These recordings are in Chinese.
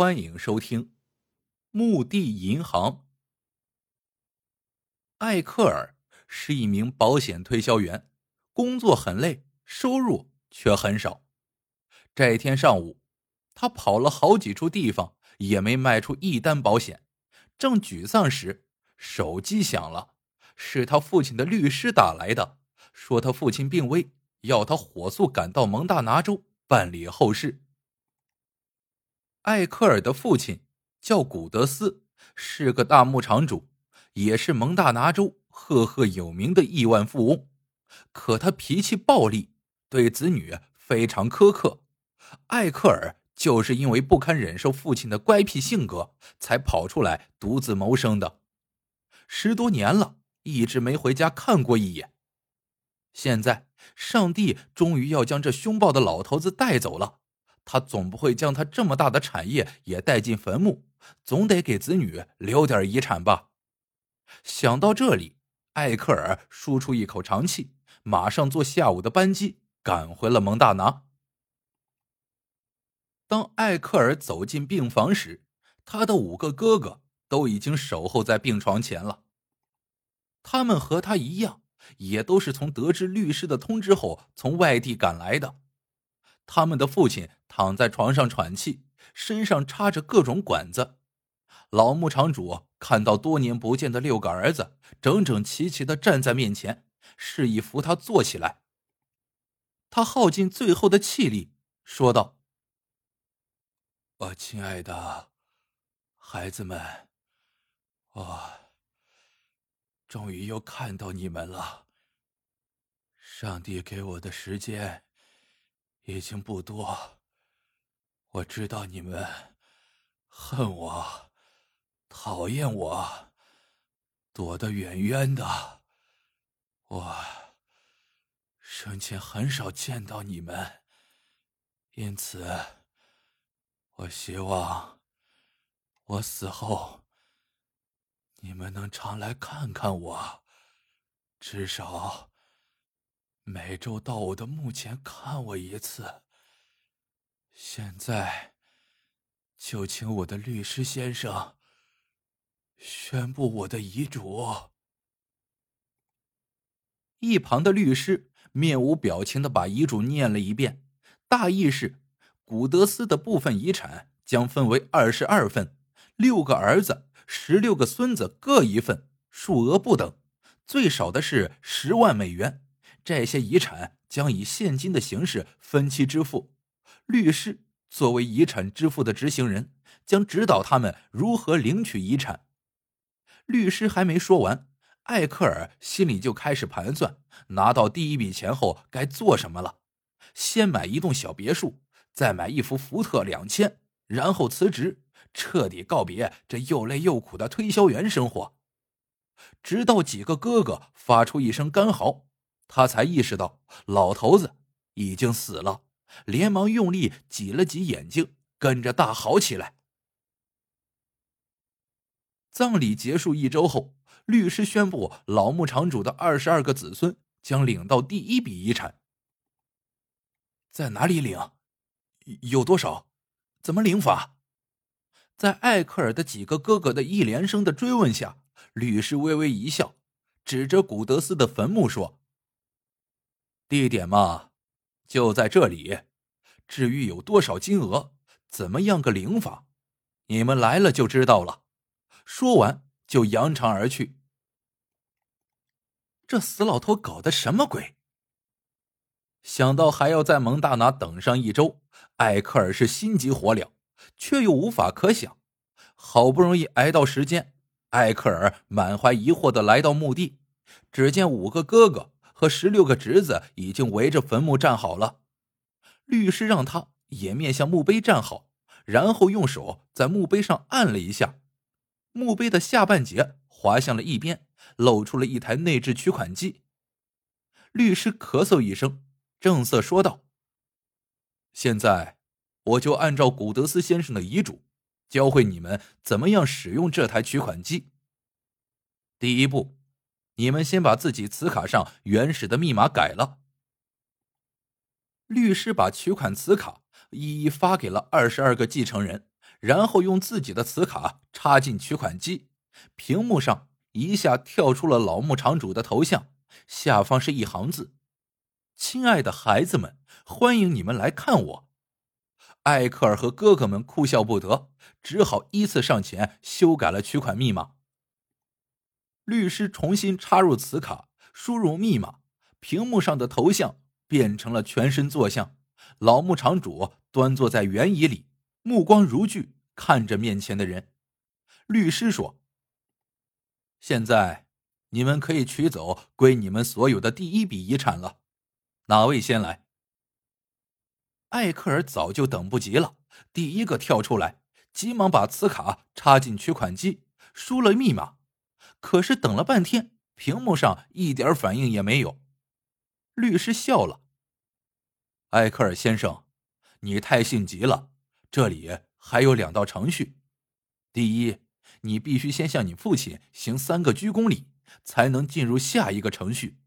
欢迎收听《墓地银行》。艾克尔是一名保险推销员，工作很累，收入却很少。这一天上午，他跑了好几处地方，也没卖出一单保险。正沮丧时，手机响了，是他父亲的律师打来的，说他父亲病危，要他火速赶到蒙大拿州办理后事。艾克尔的父亲叫古德斯，是个大牧场主，也是蒙大拿州赫赫有名的亿万富翁。可他脾气暴戾，对子女非常苛刻。艾克尔就是因为不堪忍受父亲的乖僻性格，才跑出来独自谋生的。十多年了，一直没回家看过一眼。现在，上帝终于要将这凶暴的老头子带走了。他总不会将他这么大的产业也带进坟墓，总得给子女留点遗产吧。想到这里，艾克尔舒出一口长气，马上坐下午的班机赶回了蒙大拿。当艾克尔走进病房时，他的五个哥哥都已经守候在病床前了。他们和他一样，也都是从得知律师的通知后从外地赶来的。他们的父亲躺在床上喘气，身上插着各种管子。老牧场主看到多年不见的六个儿子整整齐齐的站在面前，示意扶他坐起来。他耗尽最后的气力，说道：“我亲爱的孩子们，我终于又看到你们了。上帝给我的时间。”已经不多。我知道你们恨我、讨厌我，躲得远远的。我生前很少见到你们，因此，我希望我死后你们能常来看看我，至少。每周到我的墓前看我一次。现在，就请我的律师先生宣布我的遗嘱。一旁的律师面无表情的把遗嘱念了一遍，大意是：古德斯的部分遗产将分为二十二份，六个儿子、十六个孙子各一份，数额不等，最少的是十万美元。这些遗产将以现金的形式分期支付。律师作为遗产支付的执行人，将指导他们如何领取遗产。律师还没说完，艾克尔心里就开始盘算：拿到第一笔钱后该做什么了。先买一栋小别墅，再买一幅福特两千，然后辞职，彻底告别这又累又苦的推销员生活。直到几个哥哥发出一声干嚎。他才意识到老头子已经死了，连忙用力挤了挤眼睛，跟着大嚎起来。葬礼结束一周后，律师宣布，老牧场主的二十二个子孙将领到第一笔遗产。在哪里领？有多少？怎么领法？在艾克尔的几个哥哥的一连声的追问下，律师微微一笑，指着古德斯的坟墓说。地点嘛，就在这里。至于有多少金额，怎么样个领法，你们来了就知道了。说完就扬长而去。这死老头搞的什么鬼？想到还要在蒙大拿等上一周，艾克尔是心急火燎，却又无法可想。好不容易挨到时间，艾克尔满怀疑惑的来到墓地，只见五个哥哥。和十六个侄子已经围着坟墓站好了，律师让他也面向墓碑站好，然后用手在墓碑上按了一下，墓碑的下半截滑向了一边，露出了一台内置取款机。律师咳嗽一声，正色说道：“现在我就按照古德斯先生的遗嘱，教会你们怎么样使用这台取款机。第一步。”你们先把自己磁卡上原始的密码改了。律师把取款磁卡一一发给了二十二个继承人，然后用自己的磁卡插进取款机，屏幕上一下跳出了老牧场主的头像，下方是一行字：“亲爱的孩子们，欢迎你们来看我。”艾克尔和哥哥们哭笑不得，只好依次上前修改了取款密码。律师重新插入磁卡，输入密码，屏幕上的头像变成了全身坐像，老牧场主端坐在圆椅里。目光如炬，看着面前的人。律师说：“现在你们可以取走归你们所有的第一笔遗产了。哪位先来？”艾克尔早就等不及了，第一个跳出来，急忙把磁卡插进取款机，输了密码。可是等了半天，屏幕上一点反应也没有。律师笑了：“艾克尔先生，你太性急了。”这里还有两道程序：第一，你必须先向你父亲行三个鞠躬礼，才能进入下一个程序。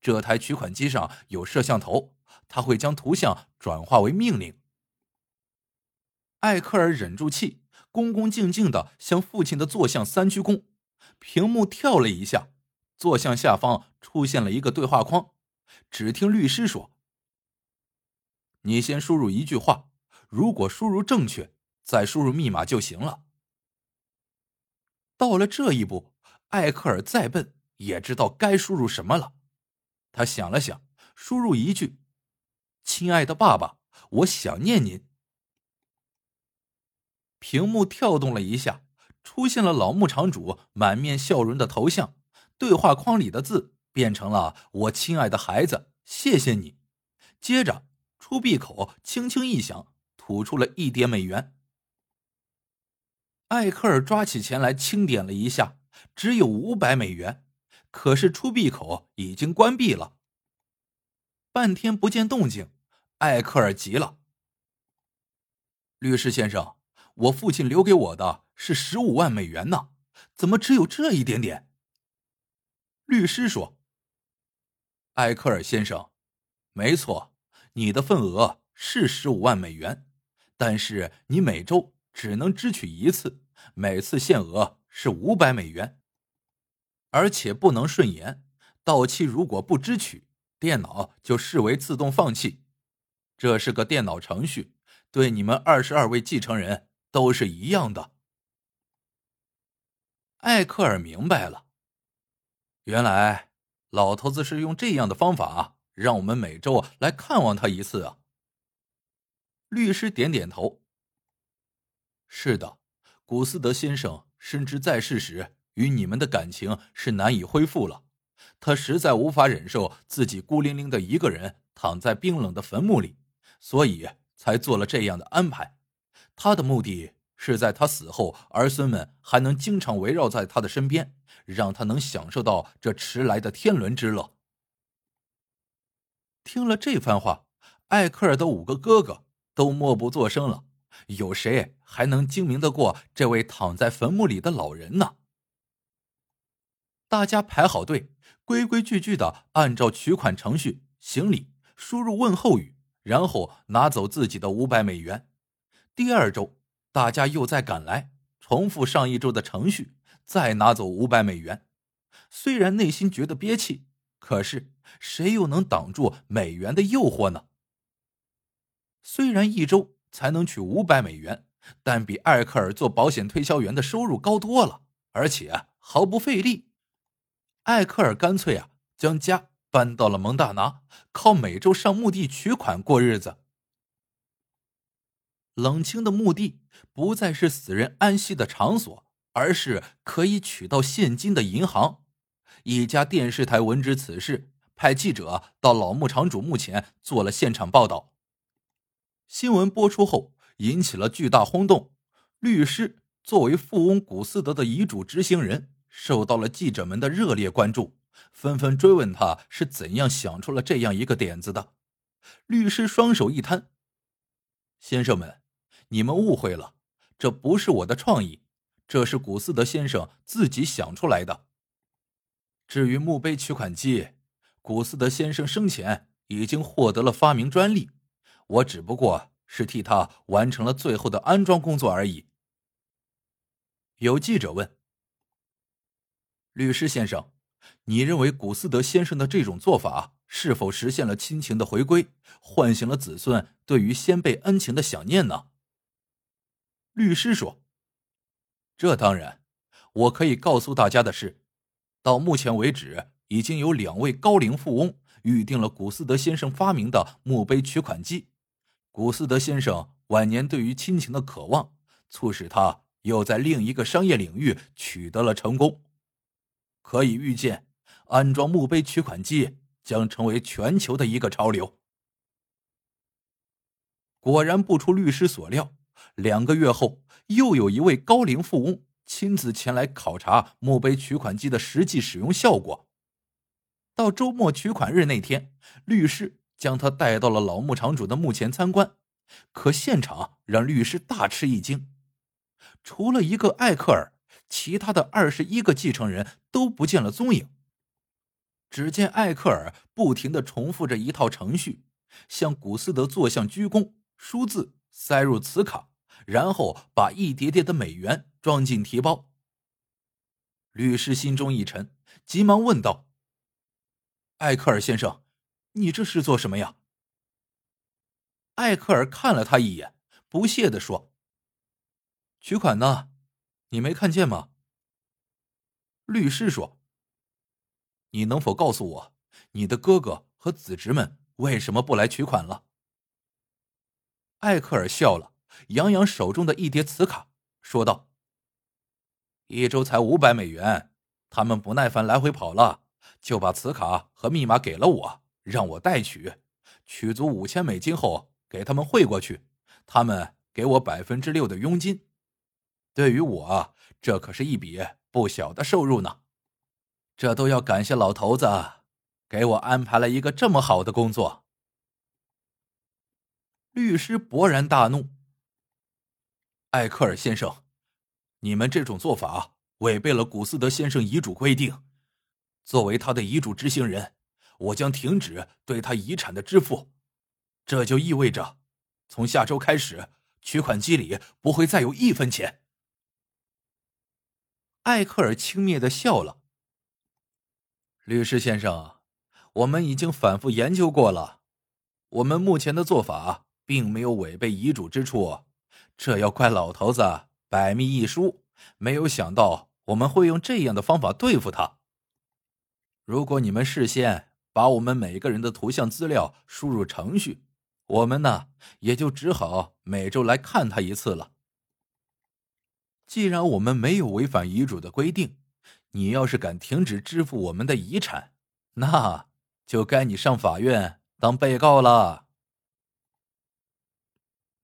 这台取款机上有摄像头，它会将图像转化为命令。艾克尔忍住气，恭恭敬敬的向父亲的坐像三鞠躬。屏幕跳了一下，坐向下方出现了一个对话框。只听律师说：“你先输入一句话。”如果输入正确，再输入密码就行了。到了这一步，艾克尔再笨也知道该输入什么了。他想了想，输入一句：“亲爱的爸爸，我想念您。”屏幕跳动了一下，出现了老牧场主满面笑容的头像，对话框里的字变成了“我亲爱的孩子，谢谢你。”接着，出币口轻轻一响。吐出了一叠美元，艾克尔抓起钱来清点了一下，只有五百美元。可是出币口已经关闭了，半天不见动静，艾克尔急了：“律师先生，我父亲留给我的是十五万美元呢，怎么只有这一点点？”律师说：“艾克尔先生，没错，你的份额是十五万美元。”但是你每周只能支取一次，每次限额是五百美元，而且不能顺延。到期如果不支取，电脑就视为自动放弃。这是个电脑程序，对你们二十二位继承人都是一样的。艾克尔明白了，原来老头子是用这样的方法让我们每周来看望他一次啊。律师点点头。是的，古斯德先生深知在世时与你们的感情是难以恢复了，他实在无法忍受自己孤零零的一个人躺在冰冷的坟墓里，所以才做了这样的安排。他的目的是在他死后，儿孙们还能经常围绕在他的身边，让他能享受到这迟来的天伦之乐。听了这番话，艾克尔的五个哥哥。都默不作声了，有谁还能精明得过这位躺在坟墓里的老人呢？大家排好队，规规矩矩的按照取款程序行礼、输入问候语，然后拿走自己的五百美元。第二周，大家又再赶来，重复上一周的程序，再拿走五百美元。虽然内心觉得憋气，可是谁又能挡住美元的诱惑呢？虽然一周才能取五百美元，但比艾克尔做保险推销员的收入高多了，而且毫不费力。艾克尔干脆啊，将家搬到了蒙大拿，靠每周上墓地取款过日子。冷清的墓地不再是死人安息的场所，而是可以取到现金的银行。一家电视台闻知此事，派记者到老牧场主墓前做了现场报道。新闻播出后，引起了巨大轰动。律师作为富翁古斯德的遗嘱执行人，受到了记者们的热烈关注，纷纷追问他是怎样想出了这样一个点子的。律师双手一摊：“先生们，你们误会了，这不是我的创意，这是古斯德先生自己想出来的。至于墓碑取款机，古斯德先生生前已经获得了发明专利。”我只不过是替他完成了最后的安装工作而已。有记者问：“律师先生，你认为古斯德先生的这种做法是否实现了亲情的回归，唤醒了子孙对于先辈恩情的想念呢？”律师说：“这当然。我可以告诉大家的是，到目前为止，已经有两位高龄富翁预定了古斯德先生发明的墓碑取款机。古斯德先生晚年对于亲情的渴望，促使他。”又在另一个商业领域取得了成功，可以预见，安装墓碑取款机将成为全球的一个潮流。果然不出律师所料，两个月后，又有一位高龄富翁亲自前来考察墓碑取款机的实际使用效果。到周末取款日那天，律师将他带到了老牧场主的墓前参观，可现场让律师大吃一惊。除了一个艾克尔，其他的二十一个继承人都不见了踪影。只见艾克尔不停的重复着一套程序，向古斯德坐像鞠躬，输字，塞入磁卡，然后把一叠叠的美元装进提包。律师心中一沉，急忙问道：“艾克尔先生，你这是做什么呀？”艾克尔看了他一眼，不屑的说。取款呢？你没看见吗？律师说：“你能否告诉我，你的哥哥和子侄们为什么不来取款了？”艾克尔笑了，扬扬手中的一叠磁卡，说道：“一周才五百美元，他们不耐烦来回跑了，就把磁卡和密码给了我，让我代取。取足五千美金后，给他们汇过去，他们给我百分之六的佣金。”对于我，这可是一笔不小的收入呢。这都要感谢老头子，给我安排了一个这么好的工作。律师勃然大怒：“艾克尔先生，你们这种做法违背了古斯德先生遗嘱规定。作为他的遗嘱执行人，我将停止对他遗产的支付。这就意味着，从下周开始，取款机里不会再有一分钱。”艾克尔轻蔑的笑了。律师先生，我们已经反复研究过了，我们目前的做法并没有违背遗嘱之处，这要怪老头子百密一疏，没有想到我们会用这样的方法对付他。如果你们事先把我们每个人的图像资料输入程序，我们呢也就只好每周来看他一次了。既然我们没有违反遗嘱的规定，你要是敢停止支付我们的遗产，那就该你上法院当被告了。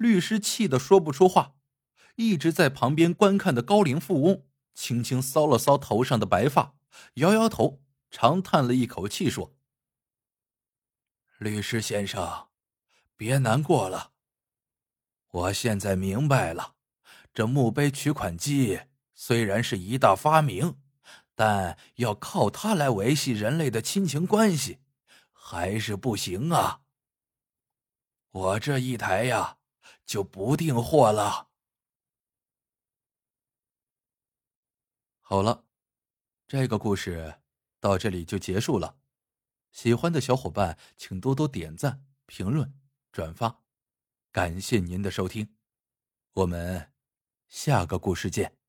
律师气得说不出话，一直在旁边观看的高龄富翁轻轻搔了搔头上的白发，摇摇头，长叹了一口气，说：“律师先生，别难过了，我现在明白了。”这墓碑取款机虽然是一大发明，但要靠它来维系人类的亲情关系，还是不行啊。我这一台呀，就不订货了。好了，这个故事到这里就结束了。喜欢的小伙伴，请多多点赞、评论、转发，感谢您的收听，我们。下个故事见。